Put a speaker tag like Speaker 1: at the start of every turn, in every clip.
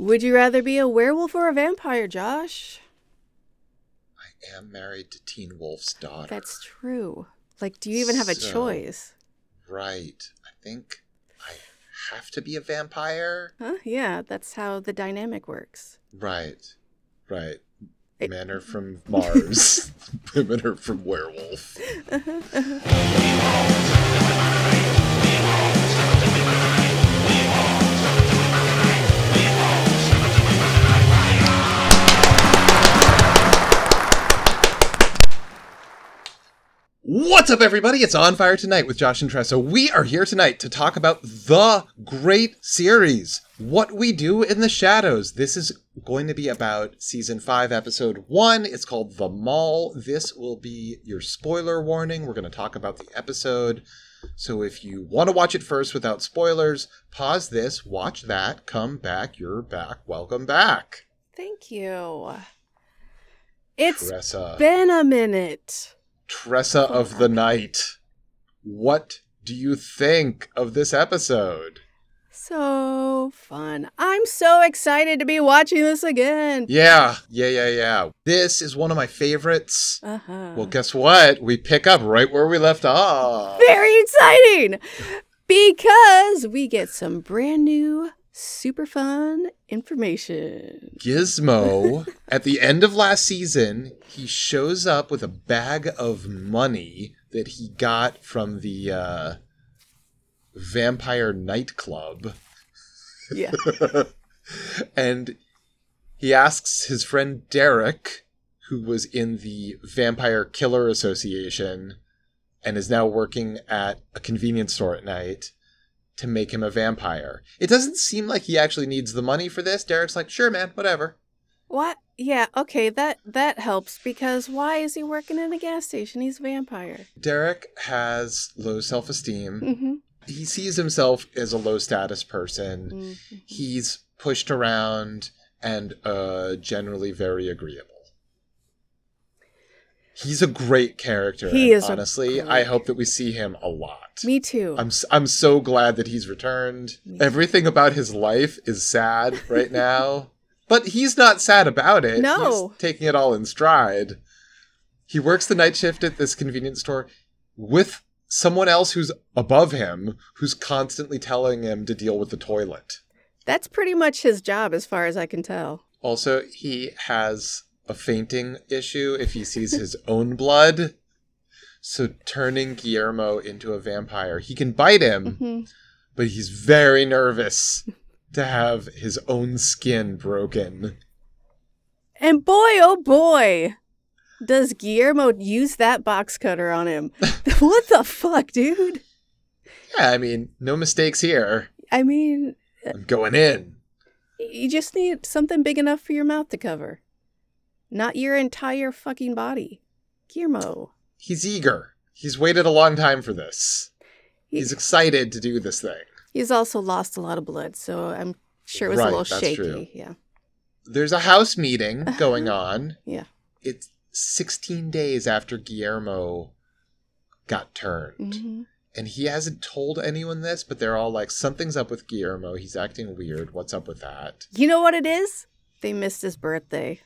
Speaker 1: Would you rather be a werewolf or a vampire, Josh?
Speaker 2: I am married to Teen Wolf's daughter.
Speaker 1: That's true. Like, do you even have a
Speaker 2: So-
Speaker 1: choice?
Speaker 2: right. I think I have to be a vampire.
Speaker 1: Huh? Yeah, that's how the dynamic works.
Speaker 2: Right. Right.
Speaker 1: It-
Speaker 2: Men are from Mars. Women are from werewolf. Uh-huh, uh-huh. What's up, everybody? It's On Fire Tonight with Josh and Tressa. We are here tonight to talk about the great series, What We Do in the Shadows. This is going to be about season 5, episode 1. It's called The Mall. This will be your spoiler warning. We're going to talk about the episode. So if you want to watch it first without spoilers, pause this, watch that, come back. You're back. Welcome back.
Speaker 1: Thank you. It's
Speaker 2: Tressa.
Speaker 1: been a minute.
Speaker 2: Tressa of the Night. What do you think of this episode?
Speaker 1: So fun. I'm so excited to be watching this again.
Speaker 2: Yeah, yeah, yeah, yeah. This is one of my favorites.
Speaker 1: Uh-huh.
Speaker 2: Well, guess what? We pick up right where we left off.
Speaker 1: Very exciting because we get some brand new, super fun information.
Speaker 2: Gizmo, at the end of last season, he shows up with a bag of money that he got from the uh, vampire nightclub.
Speaker 1: Yeah.
Speaker 2: and he asks his friend Derek, who was in the Vampire Killer Association and is now working at a convenience store at night, to make him a vampire. It doesn't seem like he actually needs the money for this. Derek's like, sure, man, whatever.
Speaker 1: what? Yeah, okay, that that helps because why is he working in a gas station? He's a vampire.
Speaker 2: Derek has low self esteem.
Speaker 1: Mm-hmm.
Speaker 2: He sees himself as a low status person.
Speaker 1: mm-hmm.
Speaker 2: He's pushed around and uh, generally very agreeable. He's a great character.
Speaker 1: He is
Speaker 2: honestly. I hope that we see him a lot.
Speaker 1: Me too.
Speaker 2: I'm I'm so glad that he's returned.
Speaker 1: Me too.
Speaker 2: Everything about his life is sad right now, but he's not sad about it.
Speaker 1: No.
Speaker 2: he's taking it all in stride. He works the night shift at this convenience store with someone else who's above him, who's constantly telling him to deal with the toilet.
Speaker 1: That's pretty much his job as far as I can tell.
Speaker 2: Also, he has a fainting issue if he sees his own blood. So turning Guillermo into a vampire, he can bite him,
Speaker 1: hmm
Speaker 2: but he's very nervous to have his own skin broken.
Speaker 1: And boy, oh boy, does Guillermo use that box cutter on him. what the fuck, dude?
Speaker 2: Yeah, I mean, no mistakes here.
Speaker 1: I mean,
Speaker 2: I'm going in.
Speaker 1: you just need something big enough for your mouth to cover, not your entire fucking body. Guillermo.
Speaker 2: He's eager. He's waited a long time for this.
Speaker 1: He-
Speaker 2: He's excited to do this thing.
Speaker 1: He's also lost a lot of blood, so I'm sure it was
Speaker 2: Right,
Speaker 1: a little shaky.
Speaker 2: true.
Speaker 1: Yeah.
Speaker 2: There's a house meeting going on.
Speaker 1: Yeah.
Speaker 2: It's 16 days after Guillermo got turned.
Speaker 1: hmm
Speaker 2: And he hasn't told anyone this, but they're all like, something's up with Guillermo. He's acting weird. What's up with that?
Speaker 1: You know what it is? They missed his birthday.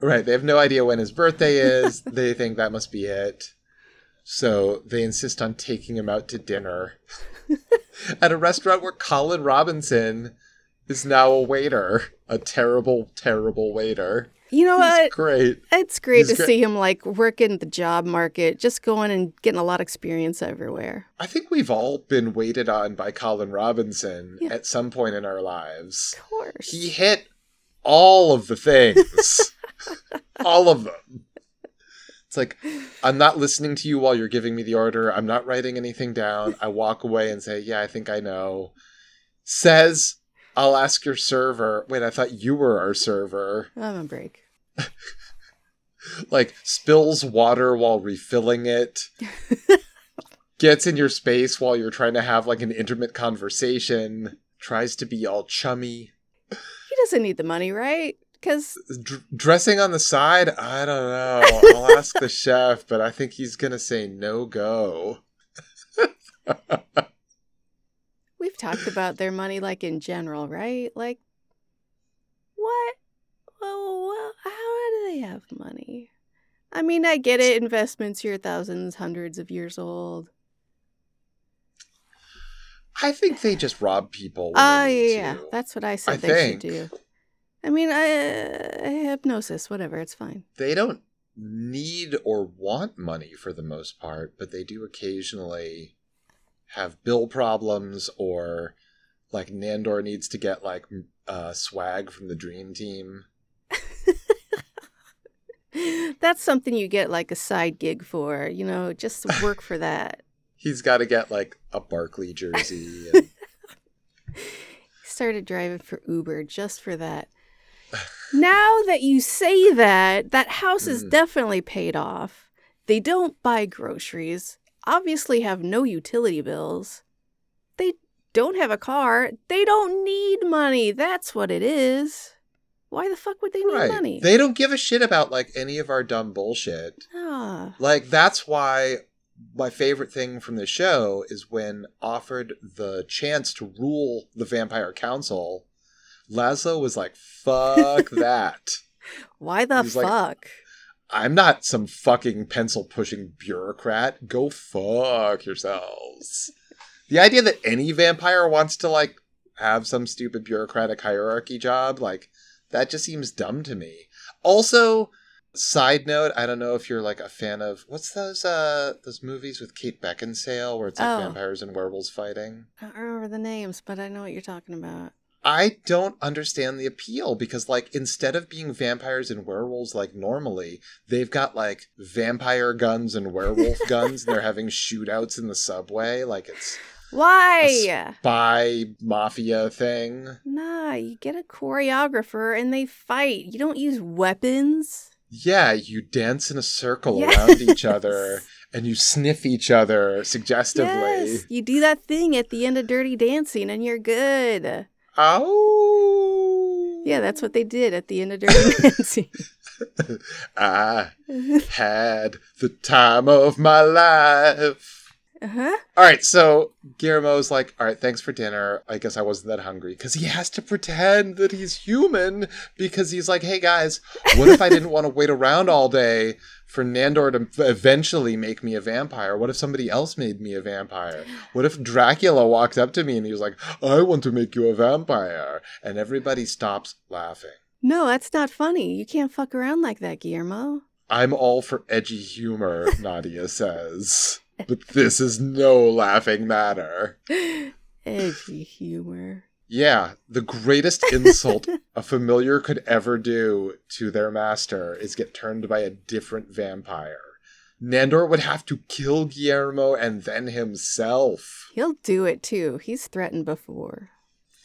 Speaker 2: Right. They have no idea when his birthday is. they think that must be it. So they insist on taking him out to dinner at a restaurant where Colin Robinson is now a waiter. A terrible, terrible waiter.
Speaker 1: You know
Speaker 2: He's
Speaker 1: what?
Speaker 2: great.
Speaker 1: It's great
Speaker 2: He's
Speaker 1: to
Speaker 2: great.
Speaker 1: see him like working the job market, just going and getting a lot of experience everywhere.
Speaker 2: I think we've all been waited on by Colin Robinson
Speaker 1: Yeah.
Speaker 2: at some point in our lives.
Speaker 1: Of course.
Speaker 2: He hit all of the things. all of them. It's like, I'm not listening to you while you're giving me the order. I'm not writing anything down. I walk away and say, Yeah, I think I know. Says, I'll ask your server. Wait, I thought you were our server.
Speaker 1: I'm on break.
Speaker 2: Like, spills water while refilling it. Gets in your space while you're trying to have like an intimate conversation. Tries to be all chummy.
Speaker 1: He doesn't need the money, right? Because
Speaker 2: D- dressing on the side, I don't know. I'll ask the chef, but I think he's gonna say no go.
Speaker 1: we've talked about their money like in general, right? Like Well, well, how do they have money? I mean, I get it. Investments here, thousands, hundreds of years old.
Speaker 2: I think they just rob people.
Speaker 1: Oh,
Speaker 2: need
Speaker 1: yeah, that's what I said
Speaker 2: I
Speaker 1: they
Speaker 2: think.
Speaker 1: should do. I mean, I, uh, hypnosis, whatever, it's fine.
Speaker 2: they don't need or want money for the most part, but they do occasionally have bill problems or like Nandor needs to get like uh, swag from the dream team.
Speaker 1: That's something you get like a side gig for, you know, just work for that.
Speaker 2: He's got to get like a Barkley jersey. And,
Speaker 1: He started driving for Uber just for that. Now that you say that, that house is
Speaker 2: Mm.
Speaker 1: definitely paid off. They don't buy groceries, obviously have no utility bills. They don't have a car. They don't need money. That's what it is. Why the fuck would they need
Speaker 2: right.
Speaker 1: money?
Speaker 2: They don't give a shit about like any of our dumb bullshit.
Speaker 1: ah.
Speaker 2: Like that's why my favorite thing from the show is when offered the chance to rule the vampire council, Laszlo was like, "Fuck that."
Speaker 1: Why the
Speaker 2: He's like-
Speaker 1: fuck?
Speaker 2: I'm not some fucking pencil pushing bureaucrat. Go fuck yourselves. The idea that any vampire wants to like have some stupid bureaucratic hierarchy job, like that just seems dumb to me. Also, side note, I don't know if you're like a fan of what's those uh those movies with Kate Beckinsale where it's like
Speaker 1: Oh.
Speaker 2: vampires and werewolves fighting.
Speaker 1: I don't remember the names, but I know what you're talking about.
Speaker 2: I don't understand the appeal because, like, instead of being vampires and werewolves like normally, they've got like vampire guns and werewolf guns, and they're having shootouts in the subway. Like, it's
Speaker 1: Why?
Speaker 2: spy mafia thing.
Speaker 1: Nah, you get a choreographer and they fight. You don't use weapons.
Speaker 2: Yeah, you dance in a circle
Speaker 1: Yes.
Speaker 2: around each other and you sniff each other suggestively.
Speaker 1: Yes, you do that thing at the end of Dirty Dancing and you're good.
Speaker 2: Oh.
Speaker 1: Yeah, that's what they did at the end of Dirty Dancing.
Speaker 2: I had the time of my life.
Speaker 1: Uh-huh.
Speaker 2: All right, so Guillermo's like, all right, thanks for dinner. I guess I wasn't that hungry because he has to pretend that he's human because he's like, hey guys, what if I didn't want to wait around all day for Nandor to eventually make me a vampire? What if somebody else made me a vampire? What if Dracula walked up to me and he was like, I want to make you a vampire? And everybody stops laughing.
Speaker 1: No, that's not funny. You can't fuck around like that, Guillermo.
Speaker 2: I'm all for edgy humor, Nadia says. But this is no laughing matter.
Speaker 1: Edgy humor.
Speaker 2: Yeah, the greatest insult a familiar could ever do to their master is get turned by a different vampire. Nandor would have to kill Guillermo and then himself.
Speaker 1: He'll do it too. He's threatened before.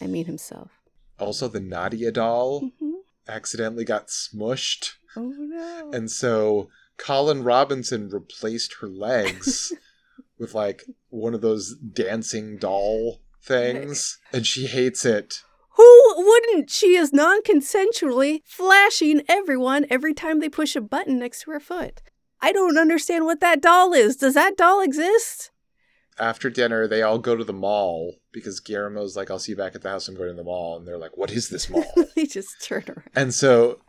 Speaker 1: I mean himself.
Speaker 2: Also, the Nadia doll
Speaker 1: Mhm.
Speaker 2: accidentally got smushed,
Speaker 1: Oh no.
Speaker 2: and so Colin Robinson replaced her legs with like one of those dancing doll things, and she hates it.
Speaker 1: Who wouldn't? She is non consensually flashing everyone every time they push a button next to her foot. I don't understand what that doll is. Does that doll exist?
Speaker 2: after dinner, they all go to the mall because Guillermo's like, I'll see you back at the house. I'm going to the mall. And they're like, What is this mall?
Speaker 1: they just turn around.
Speaker 2: and so,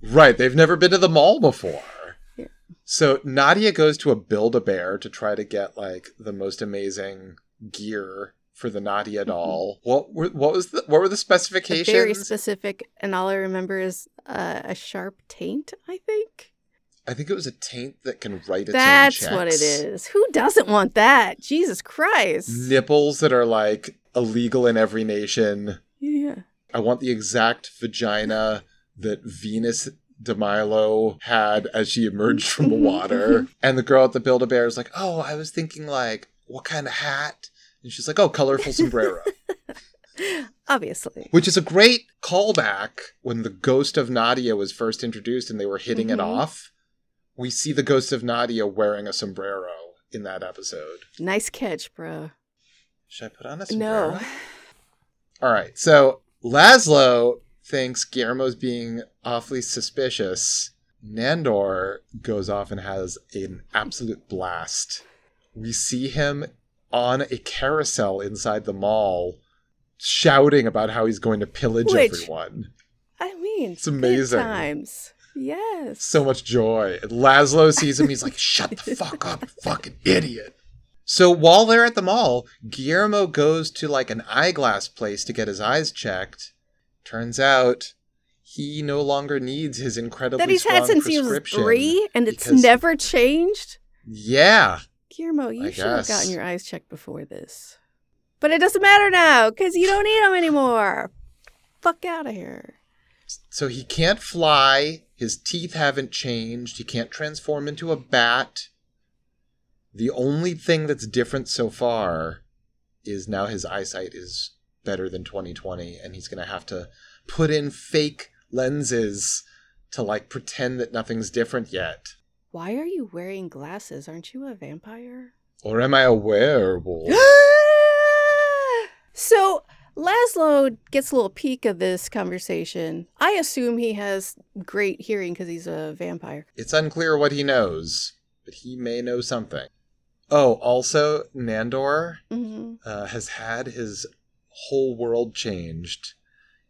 Speaker 2: right, they've never been to the mall before. So Nadia goes to a Build a Bear to try to get like the most amazing gear for the Nadia doll. What were what was the what were the
Speaker 1: Mm-hmm.
Speaker 2: Specifications?
Speaker 1: Very specific, and all I remember is uh, a sharp taint, I think.
Speaker 2: I think it was a taint that can write its
Speaker 1: That's what it is. Who doesn't want that? Jesus Christ.
Speaker 2: Nipples that are like illegal in every nation.
Speaker 1: yeah.
Speaker 2: I want the exact vagina that Venus de Milo had as she emerged from the water. and the girl at the Build a Bear is like, Oh, I was thinking, like, what kind of hat? And she's like, Oh, colorful sombrero.
Speaker 1: Obviously.
Speaker 2: Which is a great callback when the ghost of Nadia was first introduced and they were hitting it
Speaker 1: Mhm.
Speaker 2: off. We see the ghost of Nadia wearing a sombrero in that episode.
Speaker 1: Nice catch, bro.
Speaker 2: Should I put on a sombrero?
Speaker 1: No.
Speaker 2: All right. So Laszlo thinks Guillermo's being awfully suspicious. Nandor goes off and has an absolute blast. We see him on a carousel inside the mall shouting about how he's going to pillage
Speaker 1: Which-
Speaker 2: everyone.
Speaker 1: I mean,
Speaker 2: It's amazing.
Speaker 1: Times. Yes.
Speaker 2: so much joy. And Laszlo sees him. He's like, shut the fuck up, fucking idiot. So while they're at the mall, Guillermo goes to like an eyeglass place to get his eyes checked. Turns out he no longer needs his incredibly
Speaker 1: that he's had since he was three, and it's
Speaker 2: because-
Speaker 1: never changed.
Speaker 2: Yeah.
Speaker 1: Guillermo, you
Speaker 2: I
Speaker 1: should have gotten your eyes checked before this. But it doesn't matter now because you don't need them anymore. Fuck out of here.
Speaker 2: So he can't fly. His teeth haven't changed. He can't transform into a bat. The only thing that's different so far is now his eyesight is better than 2020, and he's going to have to put in fake lenses to like pretend that nothing's different yet.
Speaker 1: Why are you wearing glasses? Aren't you a vampire?
Speaker 2: Or am I a werewolf?
Speaker 1: so Laszlo gets a little peek of this conversation. I assume he has great hearing because he's a vampire.
Speaker 2: it's unclear what he knows, but he may know something. Oh, also, Nandor
Speaker 1: hmm
Speaker 2: uh, has had his whole world changed.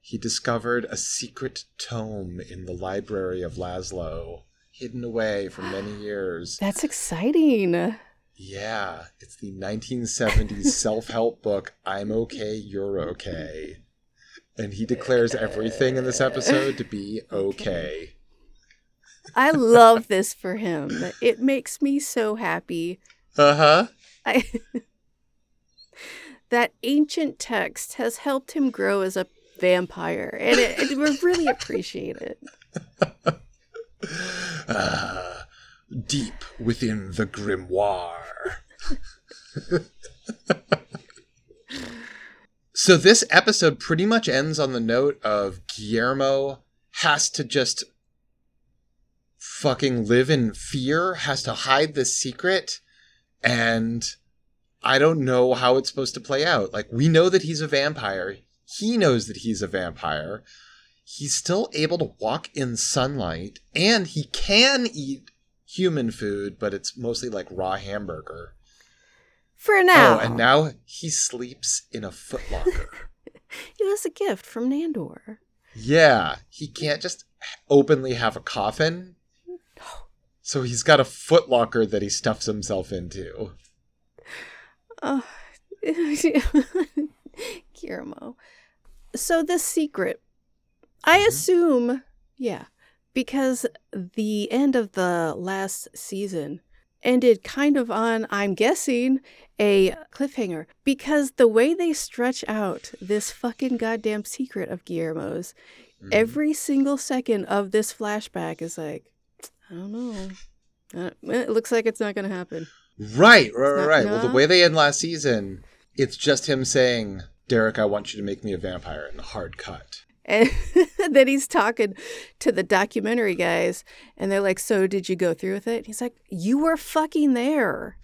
Speaker 2: He discovered a secret tome in the library of Laszlo, hidden away for many years.
Speaker 1: That's exciting.
Speaker 2: Yeah, it's the 1970s self help book, I'm Okay, You're Okay. And he declares everything in this episode to be okay.
Speaker 1: I love this for him. It makes me so happy.
Speaker 2: Uh huh.
Speaker 1: I, that ancient text has helped him grow as a vampire, and it, it, we really appreciate it.
Speaker 2: Ah, deep within the grimoire. so this episode pretty much ends on the note of Guillermo has to just fucking live in fear, has to hide this secret, and I don't know how it's supposed to play out. Like we know that he's a vampire. He knows that he's a vampire he's still able to walk in sunlight and he can eat human food, but it's mostly like raw hamburger.
Speaker 1: For now,
Speaker 2: Oh, and now he sleeps in a footlocker.
Speaker 1: it was a gift from Nandor.
Speaker 2: yeah, he can't just openly have a coffin. So he's got a footlocker that he stuffs himself into.
Speaker 1: Oh, Guillermo. So this secret, I
Speaker 2: Mhm.
Speaker 1: assume, yeah, because the end of the last season ended kind of on, I'm guessing, a cliffhanger. Because the way they stretch out this fucking goddamn secret of Guillermo's,
Speaker 2: Mhm.
Speaker 1: every single second of this flashback is like, I don't know. Uh, it looks like it's not going to happen.
Speaker 2: Right, right, right. Well, the way they end last season, it's just him saying, Derek, I want you to make me a vampire in a hard cut.
Speaker 1: And then he's talking to the documentary guys, and they're like, So, did you go through with it? He's like, You were fucking there.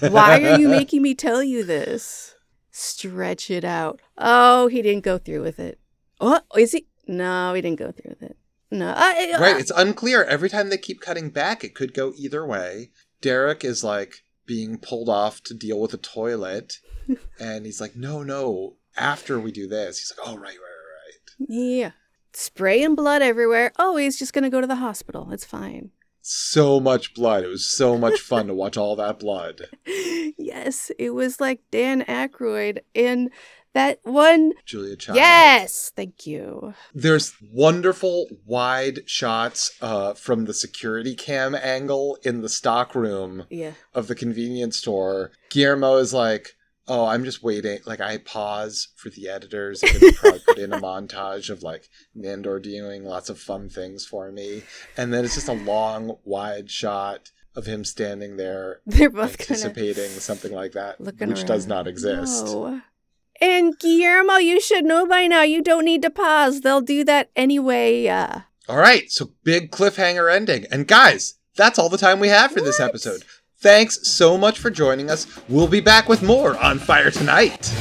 Speaker 1: Why are you making me tell you this? Stretch it out. Oh, he didn't go through with it. Oh, is he? No, he didn't go through with it. No. I, I-
Speaker 2: Right, it's unclear. Every time they keep cutting back, it could go either way. Derek is like being pulled off to deal with a toilet, and he's like, "No, no." After we do this, he's like, "Oh, right, right, right, right."
Speaker 1: yeah. Spraying blood everywhere. Oh, he's just going to go to the hospital. It's fine.
Speaker 2: So much blood. It was so much fun to watch all that blood.
Speaker 1: yes, it was like Dan Aykroyd in that one.
Speaker 2: Julia Child.
Speaker 1: Yes, thank you.
Speaker 2: There's wonderful wide shots uh, from the security cam angle in the stock room
Speaker 1: Yeah.
Speaker 2: of the convenience store, Guillermo is like, "Oh, I'm just waiting." Like I pause for the editors and probably put in a montage of like Nandor doing lots of fun things for me, and then it's just a long, wide shot of him standing there
Speaker 1: They're both
Speaker 2: anticipating something like that, which does not exist.
Speaker 1: No. And Guillermo, you should know by now. You don't need to pause. They'll do that anyway. Uh,
Speaker 2: All right, so big cliffhanger ending, and guys, that's all the time we have for this episode. Thanks so much for joining us. We'll be back with more on Fire Tonight.